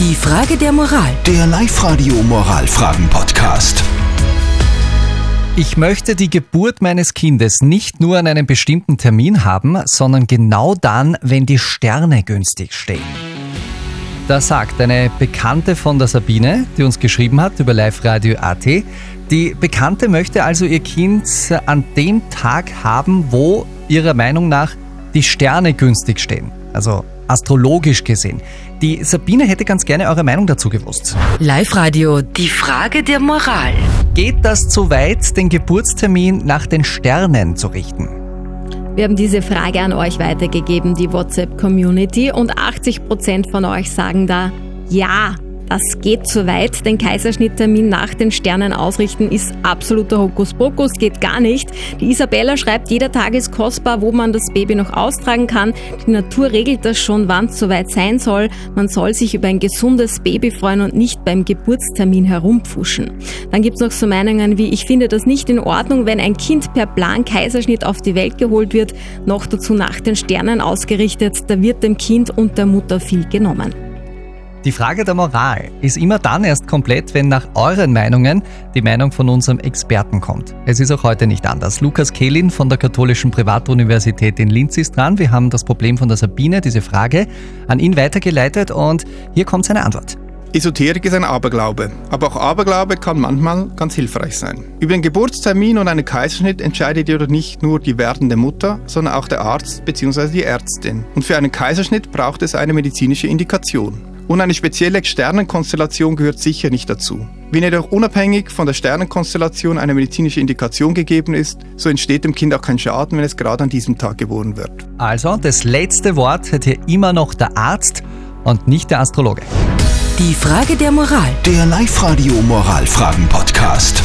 Die Frage der Moral. Der Live-Radio Moralfragen-Podcast. Ich möchte die Geburt meines Kindes nicht nur an einem bestimmten Termin haben, sondern genau dann, wenn die Sterne günstig stehen. Da sagt eine Bekannte von der Sabine, die uns geschrieben hat über Live Radio AT, die Bekannte möchte also ihr Kind an dem Tag haben, wo ihrer Meinung nach die Sterne günstig stehen. Also astrologisch gesehen. Die Sabine hätte ganz gerne eure Meinung dazu gewusst. Live-Radio. Die Frage der Moral. Geht das zu weit, den Geburtstermin nach den Sternen zu richten? Wir haben diese Frage an euch weitergegeben, die WhatsApp-Community, und 80% von euch sagen da ja. Das geht zu weit. Den Kaiserschnitttermin nach den Sternen ausrichten ist absoluter Hokuspokus, geht gar nicht. Die Isabella schreibt, jeder Tag ist kostbar, wo man das Baby noch austragen kann. Die Natur regelt das schon, wann es soweit sein soll. Man soll sich über ein gesundes Baby freuen und nicht beim Geburtstermin herumpfuschen. Dann gibt's noch so Meinungen wie, ich finde das nicht in Ordnung, wenn ein Kind per Plan Kaiserschnitt auf die Welt geholt wird, noch dazu nach den Sternen ausgerichtet. Da wird dem Kind und der Mutter viel genommen. Die Frage der Moral ist immer dann erst komplett, wenn nach euren Meinungen die Meinung von unserem Experten kommt. Es ist auch heute nicht anders. Lukas Kehlin von der Katholischen Privatuniversität in Linz ist dran. Wir haben das Problem von der Sabine, diese Frage, an ihn weitergeleitet und hier kommt seine Antwort. Esoterik ist ein Aberglaube, aber auch Aberglaube kann manchmal ganz hilfreich sein. Über den Geburtstermin und einen Kaiserschnitt entscheidet jedoch nicht nur die werdende Mutter, sondern auch der Arzt bzw. die Ärztin. Und für einen Kaiserschnitt braucht es eine medizinische Indikation. Und eine spezielle Sternenkonstellation gehört sicher nicht dazu. Wenn jedoch unabhängig von der Sternenkonstellation eine medizinische Indikation gegeben ist, so entsteht dem Kind auch kein Schaden, wenn es gerade an diesem Tag geboren wird. Also, das letzte Wort hat hier immer noch der Arzt und nicht der Astrologe. Die Frage der Moral. Der Live-Radio Moralfragen-Podcast.